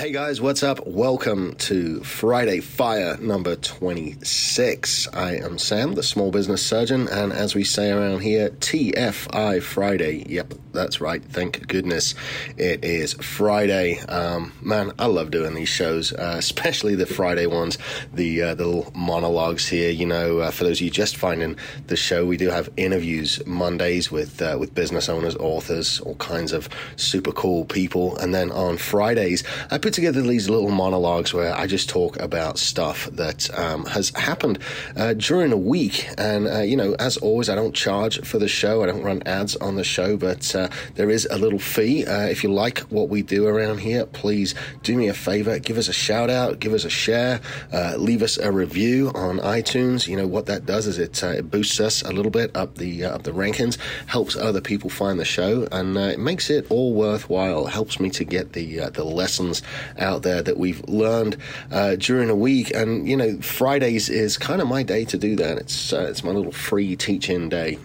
Hey guys, what's up? Welcome to Friday Fire number 26. I am Sam, the small business surgeon, and as we say around here, TFI Friday. Yep, that's right. Thank goodness it is Friday. Um, man, I love doing these shows, uh, especially the Friday ones, the, uh, the little monologues here. You know, uh, for those of you just finding the show, we do have interviews Mondays with, uh, with business owners, authors, all kinds of super cool people. And then on Fridays, I put together these little monologues where I just talk about stuff that um, has happened uh, during a week. And, uh, you know, as always, I don't charge for the show, I don't run ads on the show, but uh, there is a little fee. Uh, if you like what we do around here, please do me a favor, give us a shout out, give us a share, uh, leave us a review on iTunes. You know, what that does is it, uh, it boosts us a little bit up the, up the rankings, helps other people find the show, and it makes it all worthwhile. Helps me to get the, the lessons out there that we've learned uh, during a week. And you know, Fridays is kind of my day to do that. It's uh, it's my little free teaching day.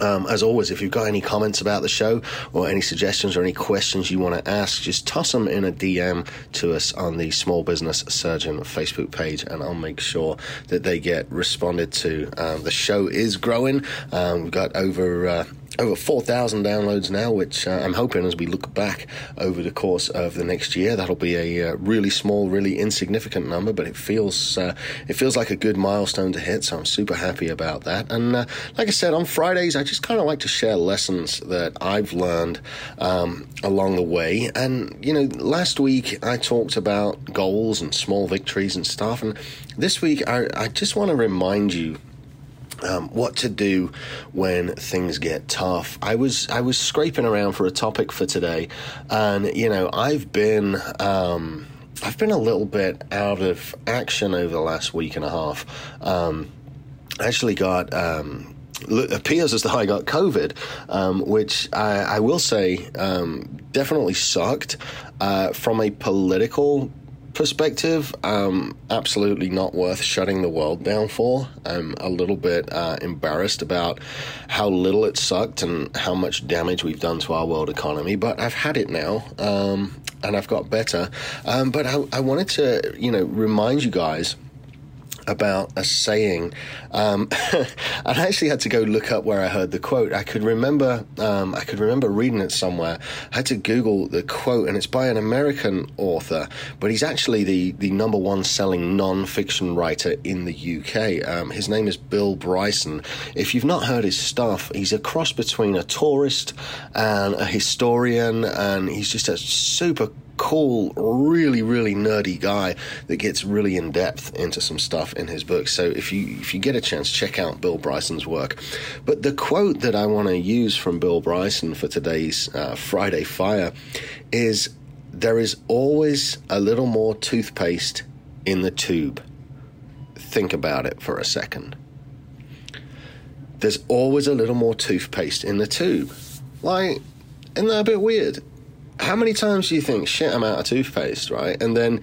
Um, as always, if you've got any comments about the show or any suggestions or any questions you want to ask, just toss them in a DM to us on the Small Business Surgeon Facebook page, and I'll make sure that they get responded to. Um, the show is growing. Um, we've got over. Uh, over 4,000 downloads now, which uh, I'm hoping as we look back over the course of the next year, that'll be a uh, really small, really insignificant number, but it feels uh, it feels like a good milestone to hit. So I'm super happy about that. And uh, like I said, on Fridays, I just kind of like to share lessons that I've learned um, along the way. And you know, last week I talked about goals and small victories and stuff, and this week I, I just want to remind you um, what to do when things get tough. I was I was scraping around for a topic for today, and you know I've been. Um, I've been a little bit out of action over the last week and a half. Um, I actually got um, appears as though I got COVID, um, which I, I, will say um, definitely sucked uh, from a political perspective, um, absolutely not worth shutting the world down for. I'm a little bit uh, embarrassed about how little it sucked and how much damage we've done to our world economy, but I've had it now. Um, and I've got better. Um, but I, I wanted to, you know, remind you guys about a saying. Um, I actually had to go look up where I heard the quote. I could remember, um, I could remember reading it somewhere. I had to Google the quote, and it's by an American author, but he's actually the the number one selling non-fiction writer in the UK. Um, his name is Bill Bryson. If you've not heard his stuff, he's a cross between a tourist and a historian, and he's just a super cool, really, really nerdy guy that gets really in depth into some stuff in his book. So if you if you get a chance, check out Bill Bryson's work. But the quote that I want to use from Bill Bryson for today's uh, Friday Fire is there is always a little more toothpaste in the tube. Think about it for a second. There's always a little more toothpaste in the tube. Like, isn't that a bit weird? How many times do you think, shit, I'm out of toothpaste, right? And then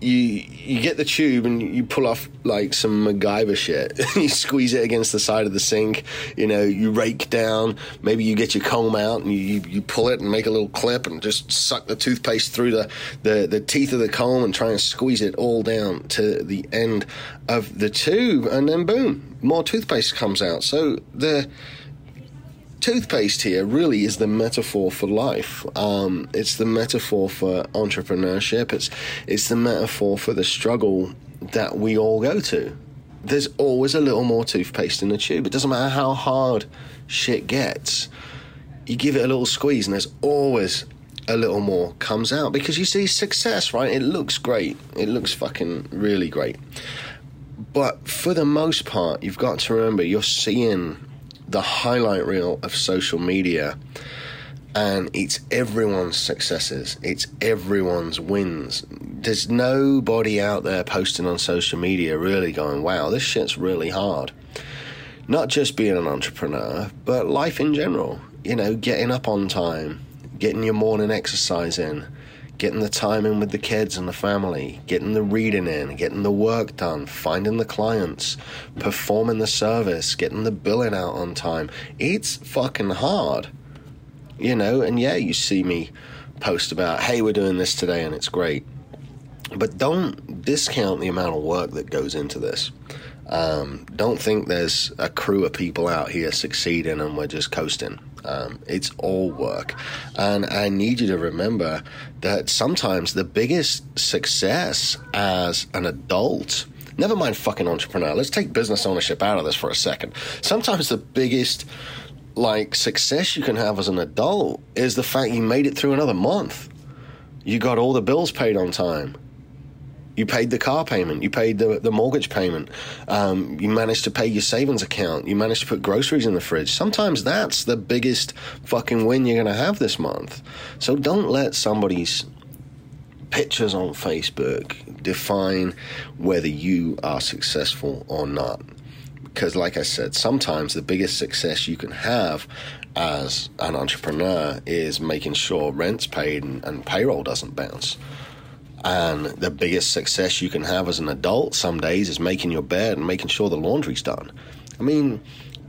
you you get the tube and you pull off like some MacGyver shit. you squeeze it against the side of the sink. You know, you rake down. Maybe you get your comb out and you, you pull it and make a little clip and just suck the toothpaste through the, the, the teeth of the comb and try and squeeze it all down to the end of the tube. And then boom, more toothpaste comes out. So the toothpaste here really is the metaphor for life. Um, it's the metaphor for entrepreneurship. It's it's the metaphor for the struggle that we all go to. There's always a little more toothpaste in the tube. It doesn't matter how hard shit gets. You give it a little squeeze, and there's always a little more comes out because you see success, right? It looks great. It looks fucking really great. But for the most part, you've got to remember you're seeing the highlight reel of social media and it's everyone's successes, it's everyone's wins. There's nobody out there posting on social media really going, wow, this shit's really hard. Not just being an entrepreneur, but life in general. you know, getting up on time, getting your morning exercise in, getting the time in with the kids and the family, getting the reading in, getting the work done, finding the clients, performing the service, getting the billing out on time. It's fucking hard, you know. And yeah, you see me post about, hey, we're doing this today and it's great. But don't discount the amount of work that goes into this. Um, don't think there's a crew of people out here succeeding and we're just coasting. Um, it's all work. And I need you to remember that sometimes the biggest success as an adult, never mind fucking entrepreneur, let's take business ownership out of this for a second. Sometimes the biggest like success you can have as an adult is the fact you made it through another month. You got all the bills paid on time. You paid the car payment. You paid the, the mortgage payment. Um, you managed to pay your savings account. You managed to put groceries in the fridge. Sometimes that's the biggest fucking win you're going to have this month. So don't let somebody's pictures on Facebook define whether you are successful or not. Because, like I said, sometimes the biggest success you can have as an entrepreneur is making sure rent's paid and, and payroll doesn't bounce. And the biggest success you can have as an adult some days is making your bed and making sure the laundry's done. I mean,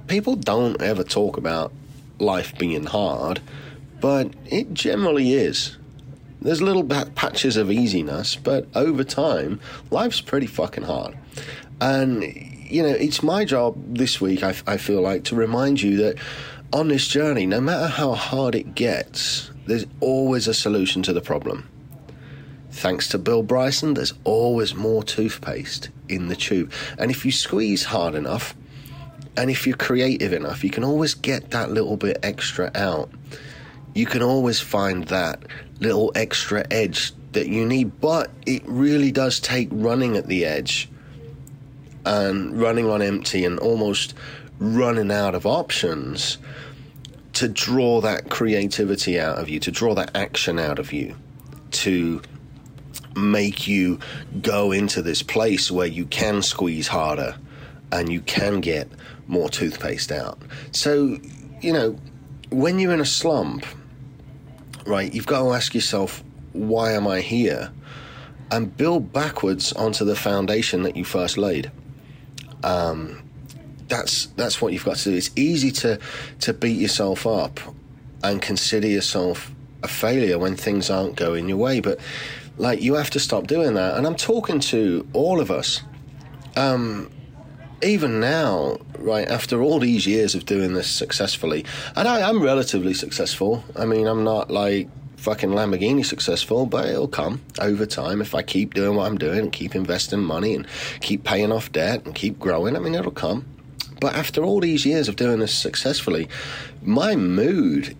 people don't ever talk about life being hard, but it generally is. There's little patches of easiness, but over time, life's pretty fucking hard. And, you know, it's my job this week, I, I feel like, to remind you that on this journey, no matter how hard it gets, there's always a solution to the problem. Thanks to Bill Bryson, there's always more toothpaste in the tube. And if you squeeze hard enough, and if you're creative enough, you can always get that little bit extra out. You can always find that little extra edge that you need, but it really does take running at the edge and running on empty and almost running out of options to draw that creativity out of you, to draw that action out of you, to make you go into this place where you can squeeze harder and you can get more toothpaste out. So, you know, when you're in a slump, right, you've got to ask yourself, why am I here? And build backwards onto the foundation that you first laid. Um, that's that's what you've got to do. It's easy to to beat yourself up and consider yourself a failure when things aren't going your way, but like, you have to stop doing that. And I'm talking to all of us. Um, even now, right, after all these years of doing this successfully, and I, am relatively successful. I mean, I'm not like fucking Lamborghini successful, but it'll come over time if I keep doing what I'm doing and keep investing money and keep paying off debt and keep growing. I mean, it'll come. But after all these years of doing this successfully, my mood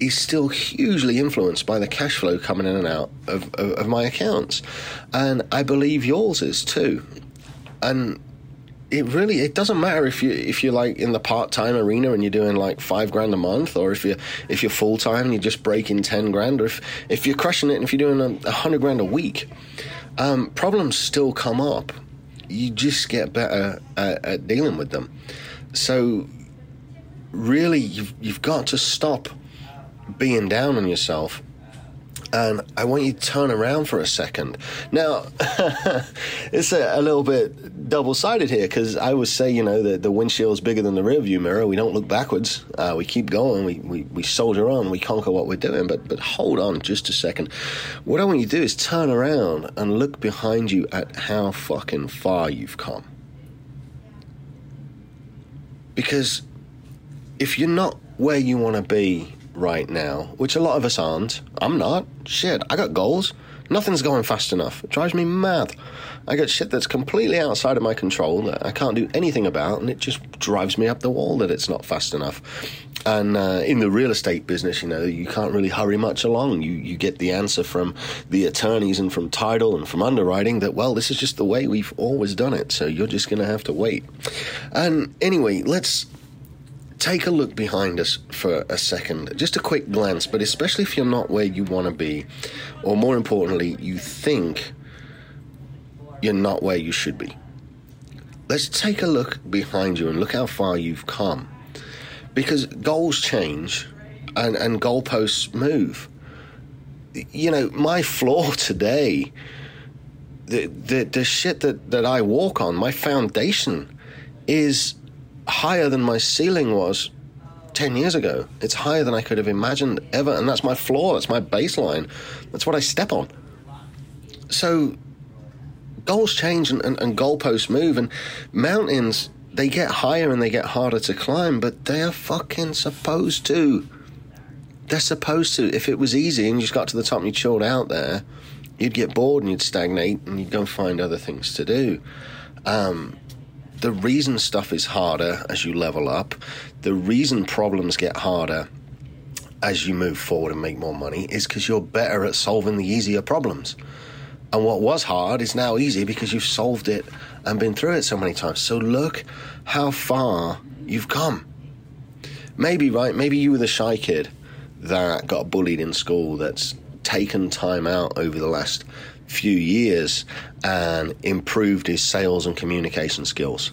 is still hugely influenced by the cash flow coming in and out of, of, of my accounts. And I believe yours is too. And it really it doesn't matter if you if you're like in the part time arena and you're doing like five grand a month, or if you if you're full time and you're just breaking ten grand, or if if you're crushing it and if you're doing a, hundred grand a week. Um, problems still come up. You just get better at, at dealing with them. So really, you've you've got to stop being down on yourself and I want you to turn around for a second. Now, it's a, a, little bit double sided here because I would say, you know, that the windshield's bigger than the rearview mirror. We don't look backwards. Uh, we keep going. We, we, we soldier on. We conquer what we're doing. But, but hold on just a second. What I want you to do is turn around and look behind you at how fucking far you've come. Because if you're not where you want to be right now, which a lot of us aren't. I'm not. Shit, I got goals. Nothing's going fast enough. It drives me mad. I got shit that's completely outside of my control that I can't do anything about, and it just drives me up the wall that it's not fast enough. And uh, in the real estate business, you know, you can't really hurry much along. You you get the answer from the attorneys and from title and from underwriting that well, this is just the way we've always done it. So you're just going to have to wait. And anyway, let's take a look behind us for a second. Just a quick glance, but especially if you're not where you want to be, or more importantly, you think you're not where you should be. Let's take a look behind you and look how far you've come. because goals change and, and goalposts move. You know, my floor today, the, the, the shit that, that I walk on, my foundation is higher than my ceiling was 10 years ago. It's higher than I could have imagined ever. And that's my floor, that's my baseline, that's what I step on. So goals change and, and, and goalposts move, and mountains they get higher and they get harder to climb, but they are fucking supposed to. They're supposed to. If it was easy and you just got to the top and you chilled out there, you'd get bored and you'd stagnate and you'd go find other things to do. Um, the reason stuff is harder as you level up, the reason problems get harder as you move forward and make more money is because you're better at solving the easier problems. And what was hard is now easy because you've solved it and been through it so many times. So look how far you've come. Maybe, right? Maybe you were the shy kid that got bullied in school that's taken time out over the last few years and improved his sales and communication skills.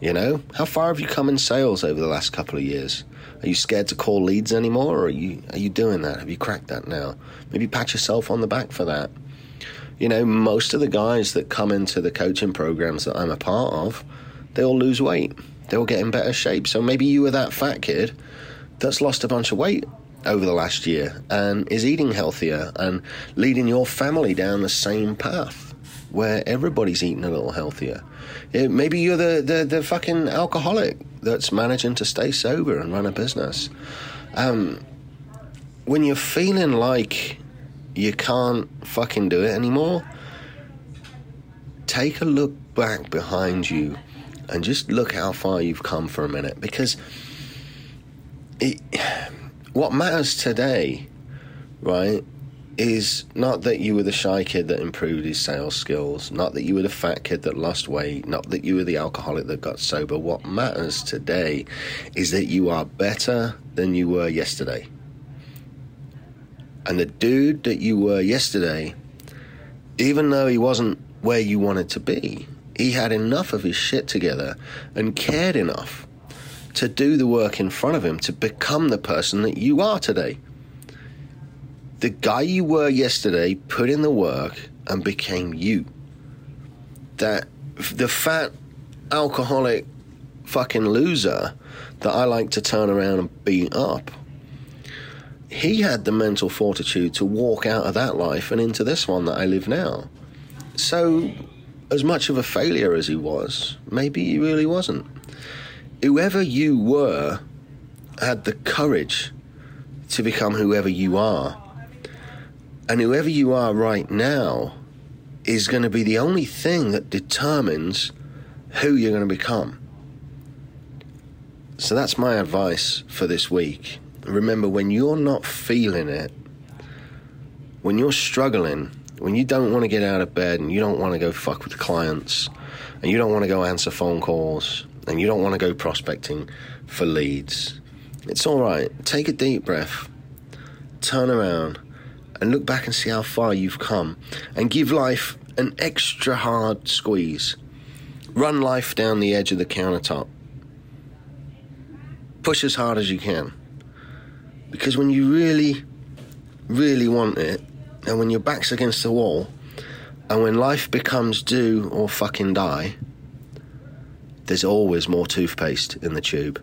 You know, how far have you come in sales over the last couple of years? Are you scared to call leads anymore, or are you are you doing that? Have you cracked that now? Maybe pat yourself on the back for that. You know, most of the guys that come into the coaching programs that I'm a part of, they all lose weight. They all get in better shape. So maybe you were that fat kid that's lost a bunch of weight over the last year and is eating healthier and leading your family down the same path where everybody's eating a little healthier. It, maybe you're the, the, the, fucking alcoholic that's managing to stay sober and run a business. Um, when you're feeling like you can't fucking do it anymore, take a look back behind you and just look how far you've come for a minute because it, what matters today, right, is not that you were the shy kid that improved his sales skills, not that you were the fat kid that lost weight, not that you were the alcoholic that got sober. What matters today is that you are better than you were yesterday. And the dude that you were yesterday, even though he wasn't where you wanted to be, he had enough of his shit together and cared enough to do the work in front of him to become the person that you are today the guy you were yesterday put in the work and became you. That the fat alcoholic fucking loser that I like to turn around and beat up. He had the mental fortitude to walk out of that life and into this one that I live now. So, as much of a failure as he was, maybe he really wasn't. Whoever you were had the courage to become whoever you are and whoever you are right now is going to be the only thing that determines who you're going to become. So that's my advice for this week. Remember, when you're not feeling it, when you're struggling, when you don't want to get out of bed and you don't want to go fuck with clients and you don't want to go answer phone calls and you don't want to go prospecting for leads, it's all right. Take a deep breath, turn around and look back and see how far you've come and give life an extra hard squeeze. Run life down the edge of the countertop. Push as hard as you can. Because when you really, really want it, and when your back's against the wall, and when life becomes do or fucking die, there's always more toothpaste in the tube.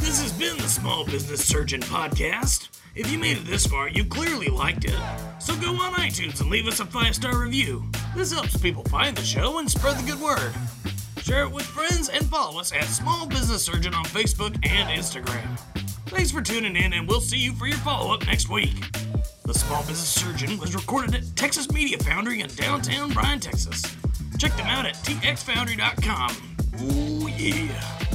This has been the Small Business Surgeon podcast. If you made it this far, you clearly liked it. So go on iTunes and leave us a five star review. This helps people find the show and spread the good word. Share it with friends and follow us at Small Business Surgeon on Facebook and Instagram. Thanks for tuning in, and we'll see you for your follow up next week. The Small Business Surgeon was recorded at Texas Media Foundry in downtown Bryan, Texas. Check them out at txfoundry.com. Ooh, yeah.